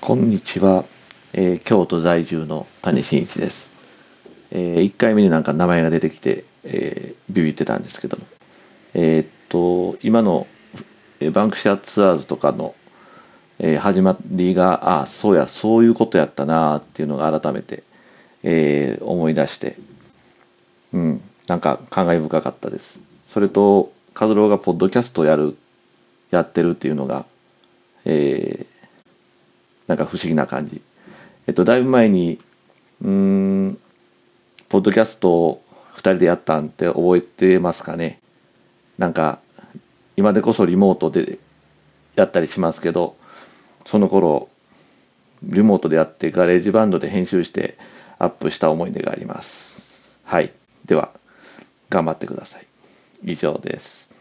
こんにちは、えー京都在住の谷真一です、え1回目になんか名前が出てきて、えービビってたんですけども。えーっと今のバンクシャツアーズとかの、えー始まりがああそうやそういうことやったなっていうのが改めて、えー思い出して。うんなんか感慨深かったです。それとカズローがポッドキャストやるやってるっていうのがえーなんか不思議な感じ。えっと、だいぶ前に、うん、ポッドキャストを2人でやったんって覚えてますかね。なんか、今でこそリモートでやったりしますけど、その頃、リモートでやってガレージバンドで編集してアップした思い出があります。はい。では、頑張ってください。以上です。